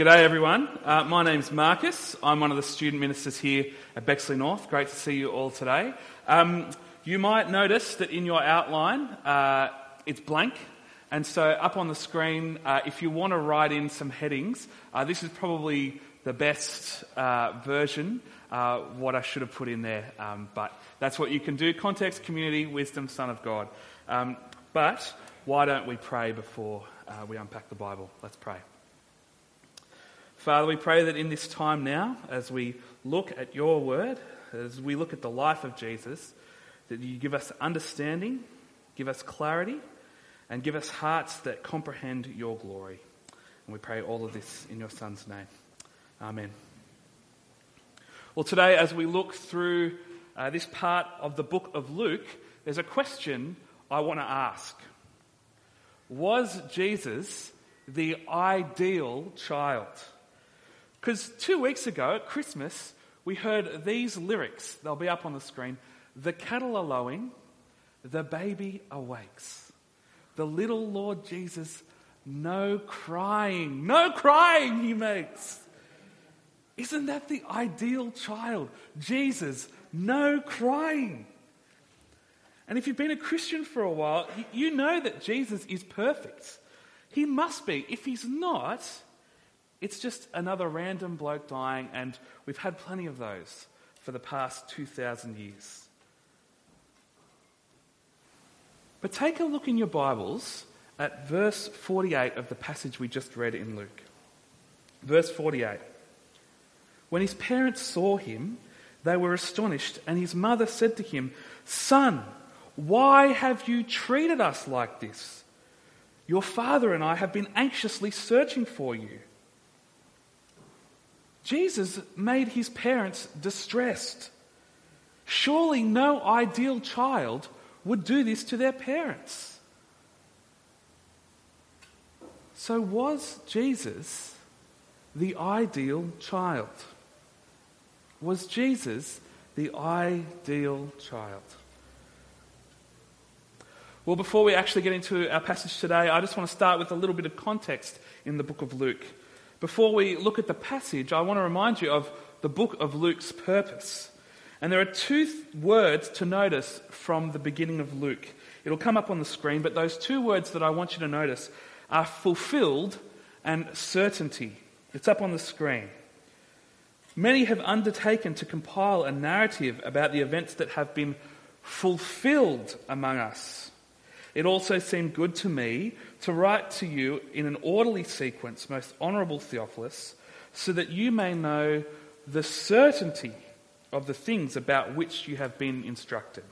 G'day everyone. Uh, my name's Marcus. I'm one of the student ministers here at Bexley North. Great to see you all today. Um, you might notice that in your outline uh, it's blank. And so up on the screen, uh, if you want to write in some headings, uh, this is probably the best uh, version, uh, what I should have put in there. Um, but that's what you can do. Context, community, wisdom, Son of God. Um, but why don't we pray before we unpack the Bible? Let's pray. Father, we pray that in this time now, as we look at your word, as we look at the life of Jesus, that you give us understanding, give us clarity, and give us hearts that comprehend your glory. And we pray all of this in your Son's name. Amen. Well, today, as we look through uh, this part of the book of Luke, there's a question I want to ask. Was Jesus the ideal child? Because two weeks ago at Christmas, we heard these lyrics. They'll be up on the screen. The cattle are lowing, the baby awakes. The little Lord Jesus, no crying, no crying he makes. Isn't that the ideal child? Jesus, no crying. And if you've been a Christian for a while, you know that Jesus is perfect. He must be. If he's not, it's just another random bloke dying, and we've had plenty of those for the past 2,000 years. But take a look in your Bibles at verse 48 of the passage we just read in Luke. Verse 48. When his parents saw him, they were astonished, and his mother said to him, Son, why have you treated us like this? Your father and I have been anxiously searching for you. Jesus made his parents distressed. Surely no ideal child would do this to their parents. So, was Jesus the ideal child? Was Jesus the ideal child? Well, before we actually get into our passage today, I just want to start with a little bit of context in the book of Luke. Before we look at the passage, I want to remind you of the book of Luke's purpose. And there are two th- words to notice from the beginning of Luke. It'll come up on the screen, but those two words that I want you to notice are fulfilled and certainty. It's up on the screen. Many have undertaken to compile a narrative about the events that have been fulfilled among us. It also seemed good to me to write to you in an orderly sequence, most honourable Theophilus, so that you may know the certainty of the things about which you have been instructed.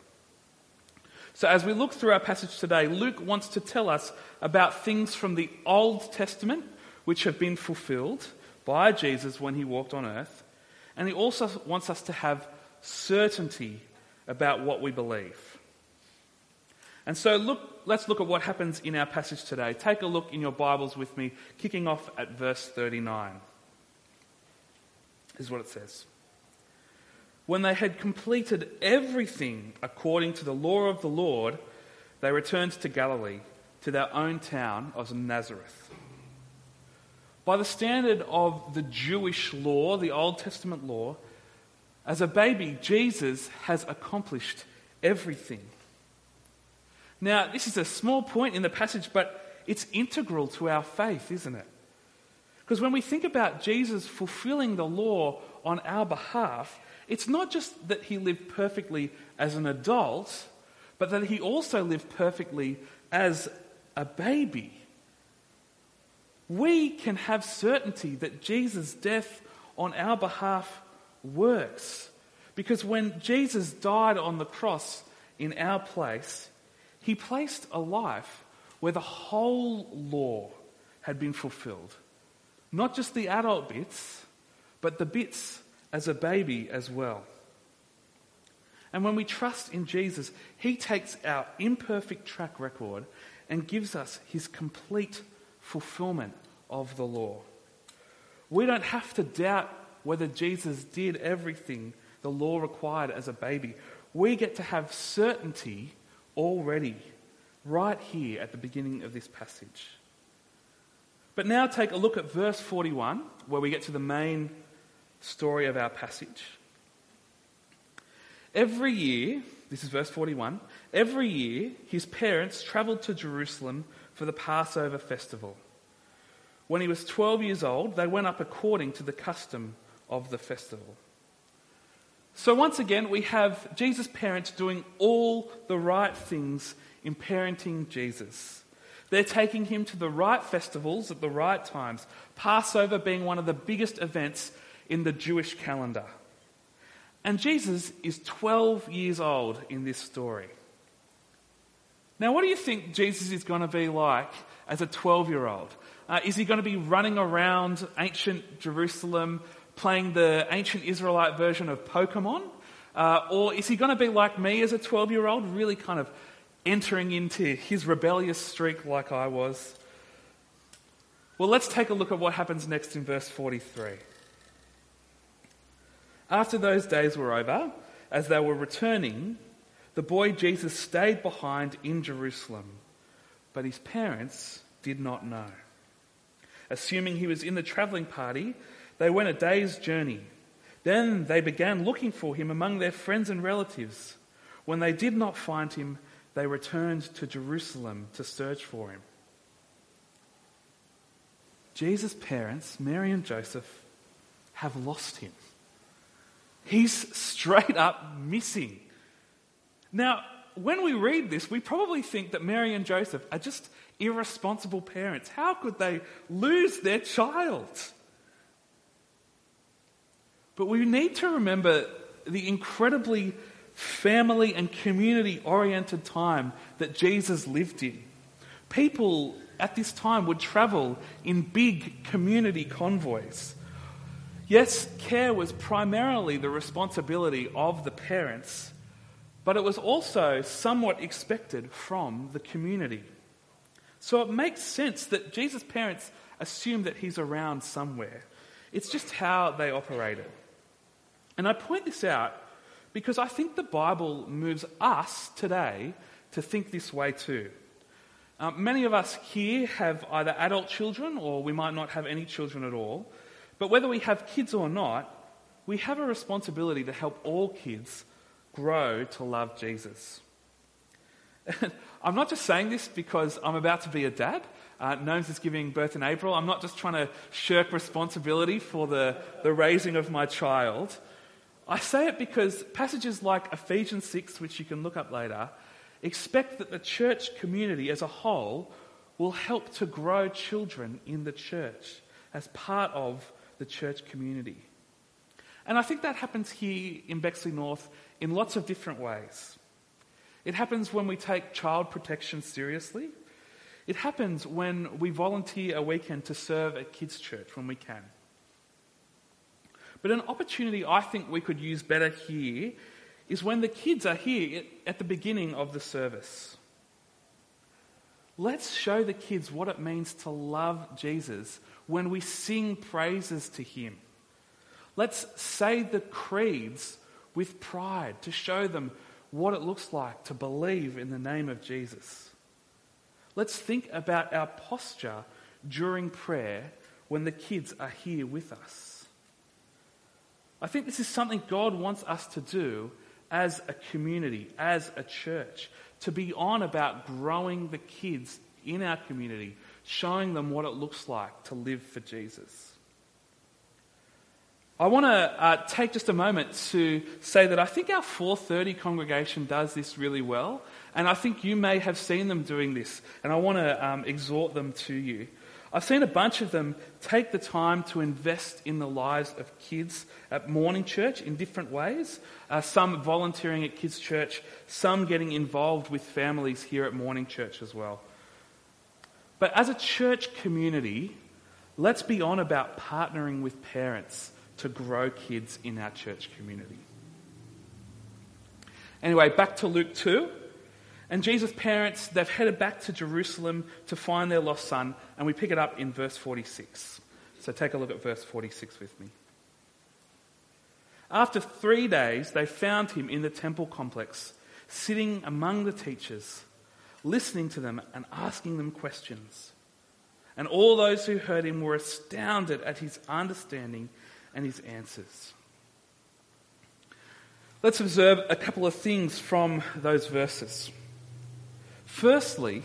So, as we look through our passage today, Luke wants to tell us about things from the Old Testament which have been fulfilled by Jesus when he walked on earth. And he also wants us to have certainty about what we believe. And so look, let's look at what happens in our passage today. Take a look in your Bibles with me, kicking off at verse 39. This is what it says. When they had completed everything according to the law of the Lord, they returned to Galilee, to their own town of Nazareth. By the standard of the Jewish law, the Old Testament law, as a baby, Jesus has accomplished everything. Now, this is a small point in the passage, but it's integral to our faith, isn't it? Because when we think about Jesus fulfilling the law on our behalf, it's not just that he lived perfectly as an adult, but that he also lived perfectly as a baby. We can have certainty that Jesus' death on our behalf works. Because when Jesus died on the cross in our place, he placed a life where the whole law had been fulfilled. Not just the adult bits, but the bits as a baby as well. And when we trust in Jesus, He takes our imperfect track record and gives us His complete fulfillment of the law. We don't have to doubt whether Jesus did everything the law required as a baby. We get to have certainty already, right here at the beginning of this passage. But now take a look at verse 41, where we get to the main story of our passage. Every year, this is verse 41, every year his parents travelled to Jerusalem for the Passover festival. When he was 12 years old, they went up according to the custom of the festival. So, once again, we have Jesus' parents doing all the right things in parenting Jesus. They're taking him to the right festivals at the right times, Passover being one of the biggest events in the Jewish calendar. And Jesus is 12 years old in this story. Now, what do you think Jesus is going to be like as a 12 year old? Uh, is he going to be running around ancient Jerusalem playing the ancient Israelite version of Pokemon? Uh, or is he going to be like me as a 12 year old, really kind of entering into his rebellious streak like I was? Well, let's take a look at what happens next in verse 43. After those days were over, as they were returning, the boy Jesus stayed behind in Jerusalem, but his parents did not know. Assuming he was in the travelling party, they went a day's journey. Then they began looking for him among their friends and relatives. When they did not find him, they returned to Jerusalem to search for him. Jesus' parents, Mary and Joseph, have lost him. He's straight up missing. Now, when we read this, we probably think that Mary and Joseph are just irresponsible parents. How could they lose their child? But we need to remember the incredibly family and community oriented time that Jesus lived in. People at this time would travel in big community convoys. Yes, care was primarily the responsibility of the parents, but it was also somewhat expected from the community. So it makes sense that Jesus' parents assume that he's around somewhere. It's just how they operated. And I point this out because I think the Bible moves us today to think this way too. Uh, many of us here have either adult children or we might not have any children at all. But whether we have kids or not, we have a responsibility to help all kids grow to love Jesus. I'm not just saying this because I'm about to be a dad. Uh, Nomes is giving birth in April. I'm not just trying to shirk responsibility for the, the raising of my child. I say it because passages like Ephesians 6, which you can look up later, expect that the church community as a whole will help to grow children in the church as part of the church community. And I think that happens here in Bexley North in lots of different ways. It happens when we take child protection seriously. It happens when we volunteer a weekend to serve at kids' church when we can. But an opportunity I think we could use better here is when the kids are here at the beginning of the service. Let's show the kids what it means to love Jesus when we sing praises to Him. Let's say the creeds with pride to show them what it looks like to believe in the name of Jesus. Let's think about our posture during prayer when the kids are here with us. I think this is something God wants us to do as a community, as a church, to be on about growing the kids in our community, showing them what it looks like to live for Jesus. I want to uh, take just a moment to say that I think our 430 congregation does this really well, and I think you may have seen them doing this, and I want to um, exhort them to you. I've seen a bunch of them take the time to invest in the lives of kids at morning church in different ways. Uh, some volunteering at kids' church, some getting involved with families here at morning church as well. But as a church community, let's be on about partnering with parents to grow kids in our church community. Anyway, back to Luke 2. And Jesus' parents, they've headed back to Jerusalem to find their lost son, and we pick it up in verse 46. So take a look at verse 46 with me. After three days, they found him in the temple complex, sitting among the teachers listening to them and asking them questions. And all those who heard him were astounded at his understanding and his answers. Let's observe a couple of things from those verses. Firstly,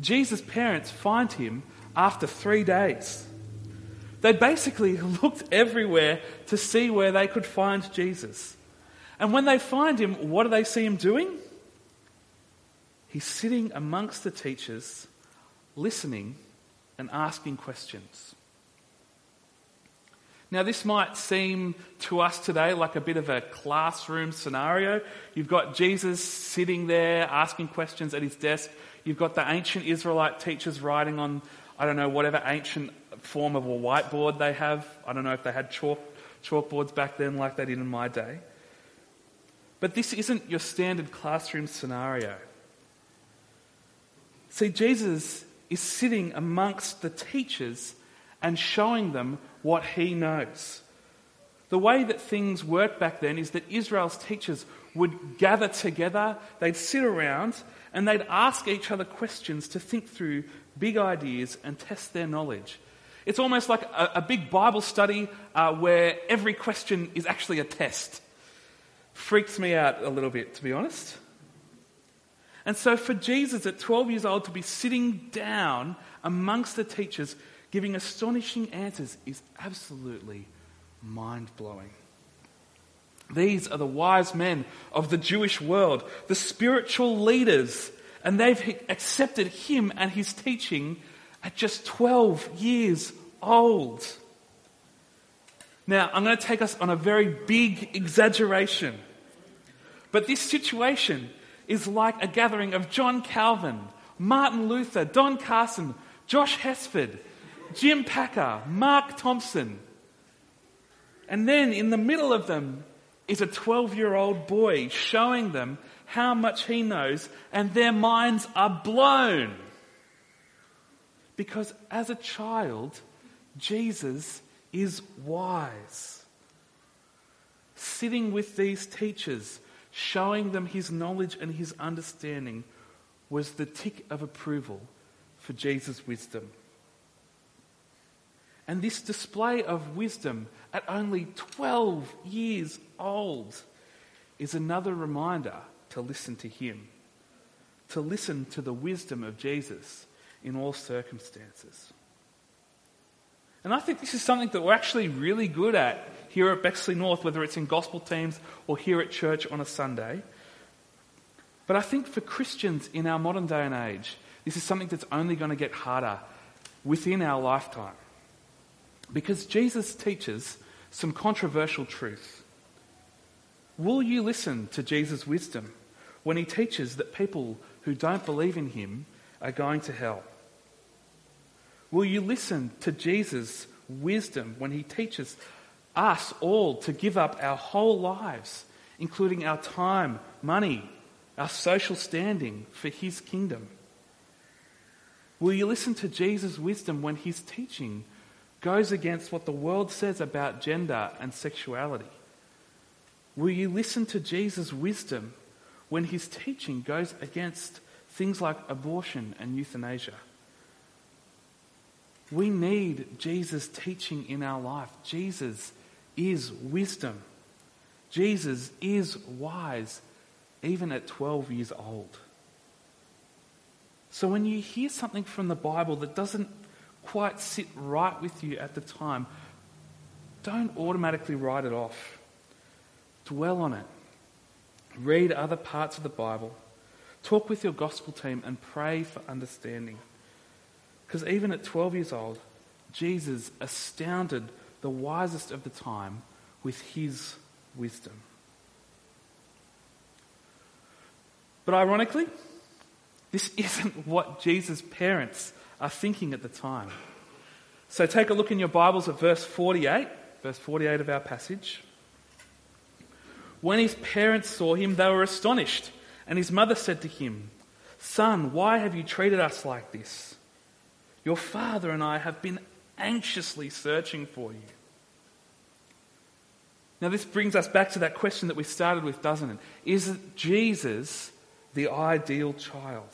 Jesus' parents find him after three days. They basically looked everywhere to see where they could find Jesus. And when they find him, what do they see him doing? He's sitting amongst the teachers, listening and asking questions. Now, this might seem to us today like a bit of a classroom scenario. You've got Jesus sitting there asking questions at his desk. You've got the ancient Israelite teachers writing on, I don't know, whatever ancient form of a whiteboard they have. I don't know if they had chalk, chalkboards back then like they did in my day. But this isn't your standard classroom scenario. See, Jesus is sitting amongst the teachers and showing them what he knows. The way that things worked back then is that Israel's teachers would gather together, they'd sit around, and they'd ask each other questions to think through big ideas and test their knowledge. It's almost like a, a big Bible study uh, where every question is actually a test. Freaks me out a little bit, to be honest. And so, for Jesus at 12 years old to be sitting down amongst the teachers giving astonishing answers is absolutely mind blowing. These are the wise men of the Jewish world, the spiritual leaders, and they've accepted him and his teaching at just 12 years old. Now, I'm going to take us on a very big exaggeration. But this situation is like a gathering of John Calvin, Martin Luther, Don Carson, Josh Hesford, Jim Packer, Mark Thompson. And then in the middle of them is a 12 year old boy showing them how much he knows, and their minds are blown. Because as a child, Jesus is wise. Sitting with these teachers, showing them his knowledge and his understanding, was the tick of approval for Jesus' wisdom. And this display of wisdom at only 12 years old is another reminder to listen to him, to listen to the wisdom of Jesus in all circumstances. And I think this is something that we're actually really good at here at Bexley North, whether it's in gospel teams or here at church on a Sunday. But I think for Christians in our modern day and age, this is something that's only going to get harder within our lifetime. Because Jesus teaches some controversial truth. Will you listen to Jesus' wisdom when he teaches that people who don't believe in him are going to hell? Will you listen to Jesus' wisdom when he teaches us all to give up our whole lives, including our time, money, our social standing for his kingdom? Will you listen to Jesus' wisdom when his teaching goes against what the world says about gender and sexuality? Will you listen to Jesus' wisdom when his teaching goes against things like abortion and euthanasia? We need Jesus' teaching in our life. Jesus is wisdom. Jesus is wise, even at 12 years old. So when you hear something from the Bible that doesn't quite sit right with you at the time, don't automatically write it off. Dwell on it. Read other parts of the Bible. Talk with your gospel team and pray for understanding. Because even at 12 years old, Jesus astounded the wisest of the time with his wisdom. But ironically, this isn't what Jesus' parents are thinking at the time. So take a look in your Bibles at verse 48, verse 48 of our passage. When his parents saw him, they were astonished, and his mother said to him, Son, why have you treated us like this? Your father and I have been anxiously searching for you. Now, this brings us back to that question that we started with, doesn't it? Is Jesus the ideal child?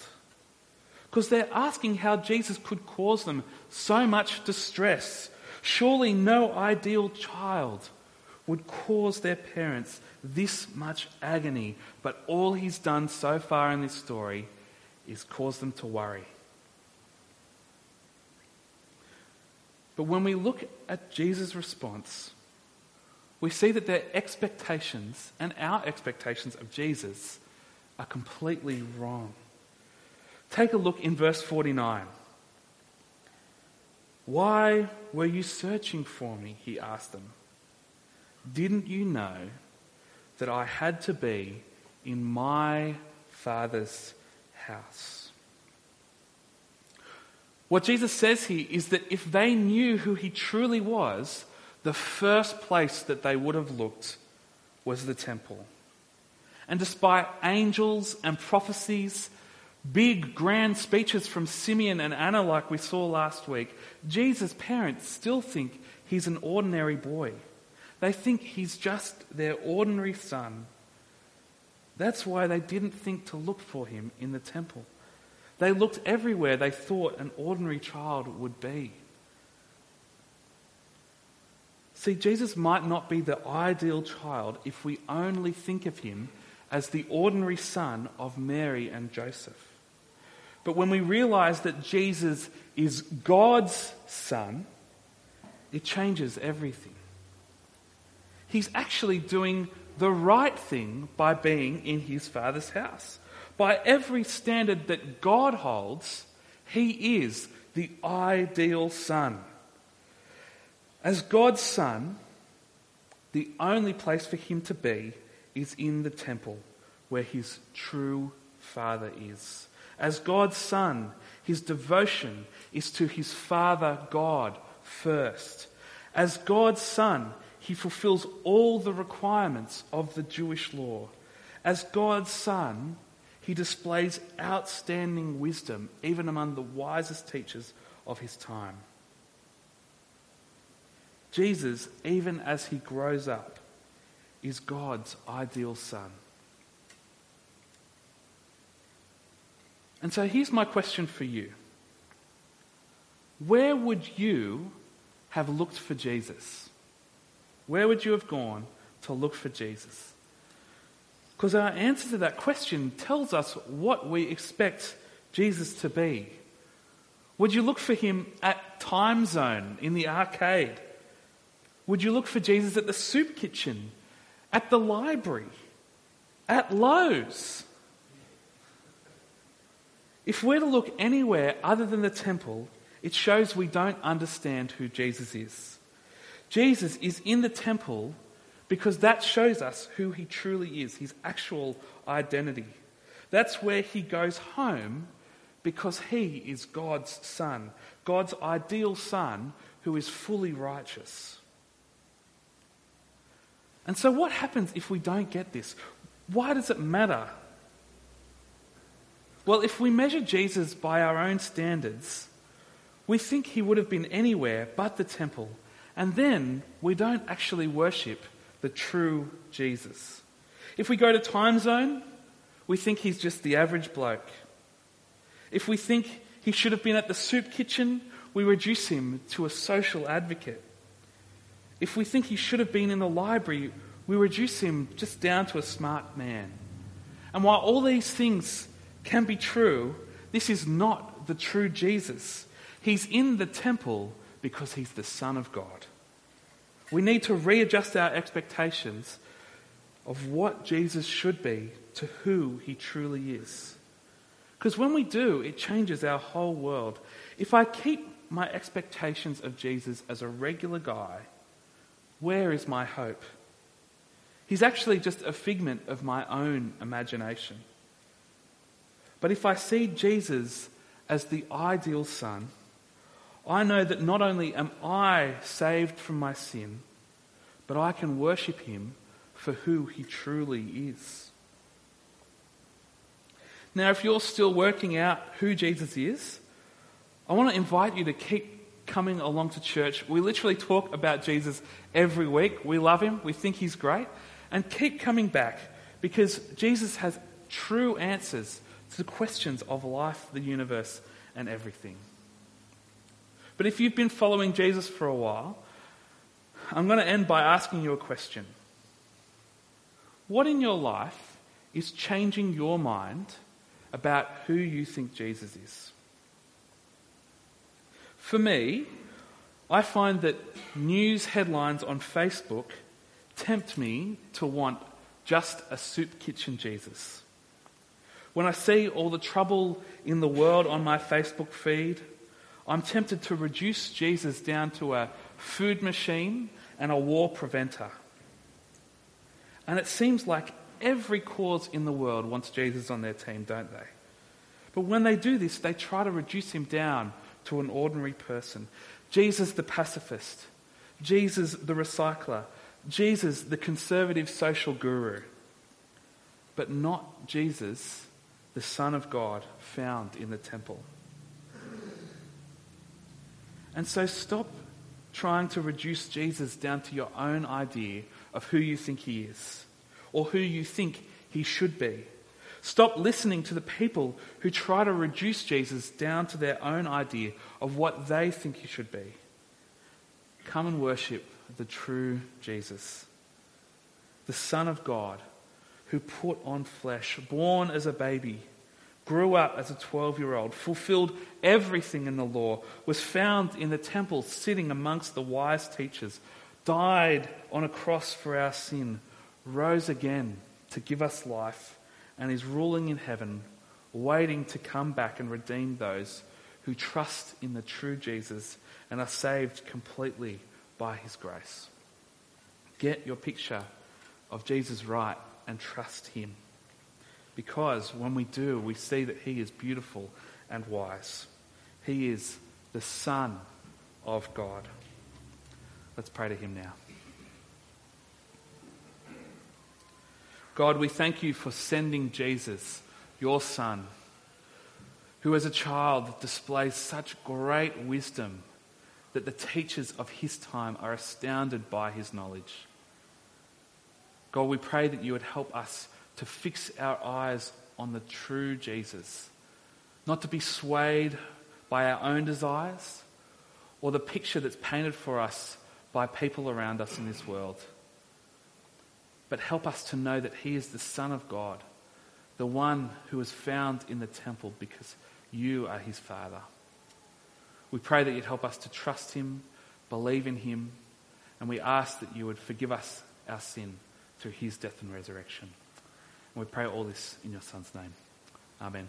Because they're asking how Jesus could cause them so much distress. Surely no ideal child would cause their parents this much agony, but all he's done so far in this story is cause them to worry. But when we look at Jesus' response, we see that their expectations and our expectations of Jesus are completely wrong. Take a look in verse 49. Why were you searching for me? He asked them. Didn't you know that I had to be in my Father's house? What Jesus says here is that if they knew who he truly was, the first place that they would have looked was the temple. And despite angels and prophecies, big grand speeches from Simeon and Anna, like we saw last week, Jesus' parents still think he's an ordinary boy. They think he's just their ordinary son. That's why they didn't think to look for him in the temple. They looked everywhere they thought an ordinary child would be. See, Jesus might not be the ideal child if we only think of him as the ordinary son of Mary and Joseph. But when we realize that Jesus is God's son, it changes everything. He's actually doing the right thing by being in his father's house. By every standard that God holds, he is the ideal son. As God's Son, the only place for him to be is in the temple where his true Father is. As God's Son, his devotion is to his Father God first. As God's Son, he fulfills all the requirements of the Jewish law. As God's Son, he displays outstanding wisdom even among the wisest teachers of his time. Jesus, even as he grows up, is God's ideal son. And so here's my question for you Where would you have looked for Jesus? Where would you have gone to look for Jesus? Because our answer to that question tells us what we expect Jesus to be. Would you look for him at Timezone in the arcade? Would you look for Jesus at the soup kitchen, at the library, at Lowe's? If we're to look anywhere other than the temple, it shows we don't understand who Jesus is. Jesus is in the temple because that shows us who he truly is, his actual identity. That's where he goes home because he is God's son, God's ideal son who is fully righteous. And so, what happens if we don't get this? Why does it matter? Well, if we measure Jesus by our own standards, we think he would have been anywhere but the temple, and then we don't actually worship the true Jesus. If we go to Timezone, we think he's just the average bloke. If we think he should have been at the soup kitchen, we reduce him to a social advocate. If we think he should have been in the library, we reduce him just down to a smart man. And while all these things can be true, this is not the true Jesus. He's in the temple because he's the Son of God. We need to readjust our expectations of what Jesus should be to who he truly is. Because when we do, it changes our whole world. If I keep my expectations of Jesus as a regular guy, where is my hope? He's actually just a figment of my own imagination. But if I see Jesus as the ideal Son, I know that not only am I saved from my sin, but I can worship Him for who He truly is. Now, if you're still working out who Jesus is, I want to invite you to keep coming along to church. We literally talk about Jesus every week. We love him, we think he's great, and keep coming back because Jesus has true answers to the questions of life, the universe, and everything. But if you've been following Jesus for a while, I'm going to end by asking you a question. What in your life is changing your mind about who you think Jesus is? For me, I find that news headlines on Facebook tempt me to want just a soup kitchen Jesus. When I see all the trouble in the world on my Facebook feed, I'm tempted to reduce Jesus down to a food machine and a war preventer. And it seems like every cause in the world wants Jesus on their team, don't they? But when they do this, they try to reduce him down to an ordinary person. Jesus the pacifist, Jesus the recycler, Jesus the conservative social guru, but not Jesus, the Son of God, found in the temple. And so stop trying to reduce Jesus down to your own idea of who you think he is or who you think he should be. Stop listening to the people who try to reduce Jesus down to their own idea of what they think he should be. Come and worship the true Jesus, the Son of God, who put on flesh, born as a baby grew up as a 12 year old, fulfilled everything in the law, was found in the temple sitting amongst the wise teachers, died on a cross for our sin, rose again to give us life, and is ruling in heaven, waiting to come back and redeem those who trust in the true Jesus and are saved completely by his grace. Get your picture of Jesus right and trust him because when we do, we see that He is beautiful and wise. He is the Son of God. Let's pray to Him now. God, we thank you for sending Jesus, your Son, who as a child displays such great wisdom that the teachers of his time are astounded by his knowledge. God, we pray that you would help us to fix our eyes on the true Jesus, not to be swayed by our own desires or the picture that's painted for us by people around us in this world. But help us to know that He is the Son of God, the one who was found in the temple because you are His Father. We pray that you'd help us to trust Him, believe in Him, and we ask that you would forgive us our sin through His death and resurrection. And we pray all this in your Son's name. Amen.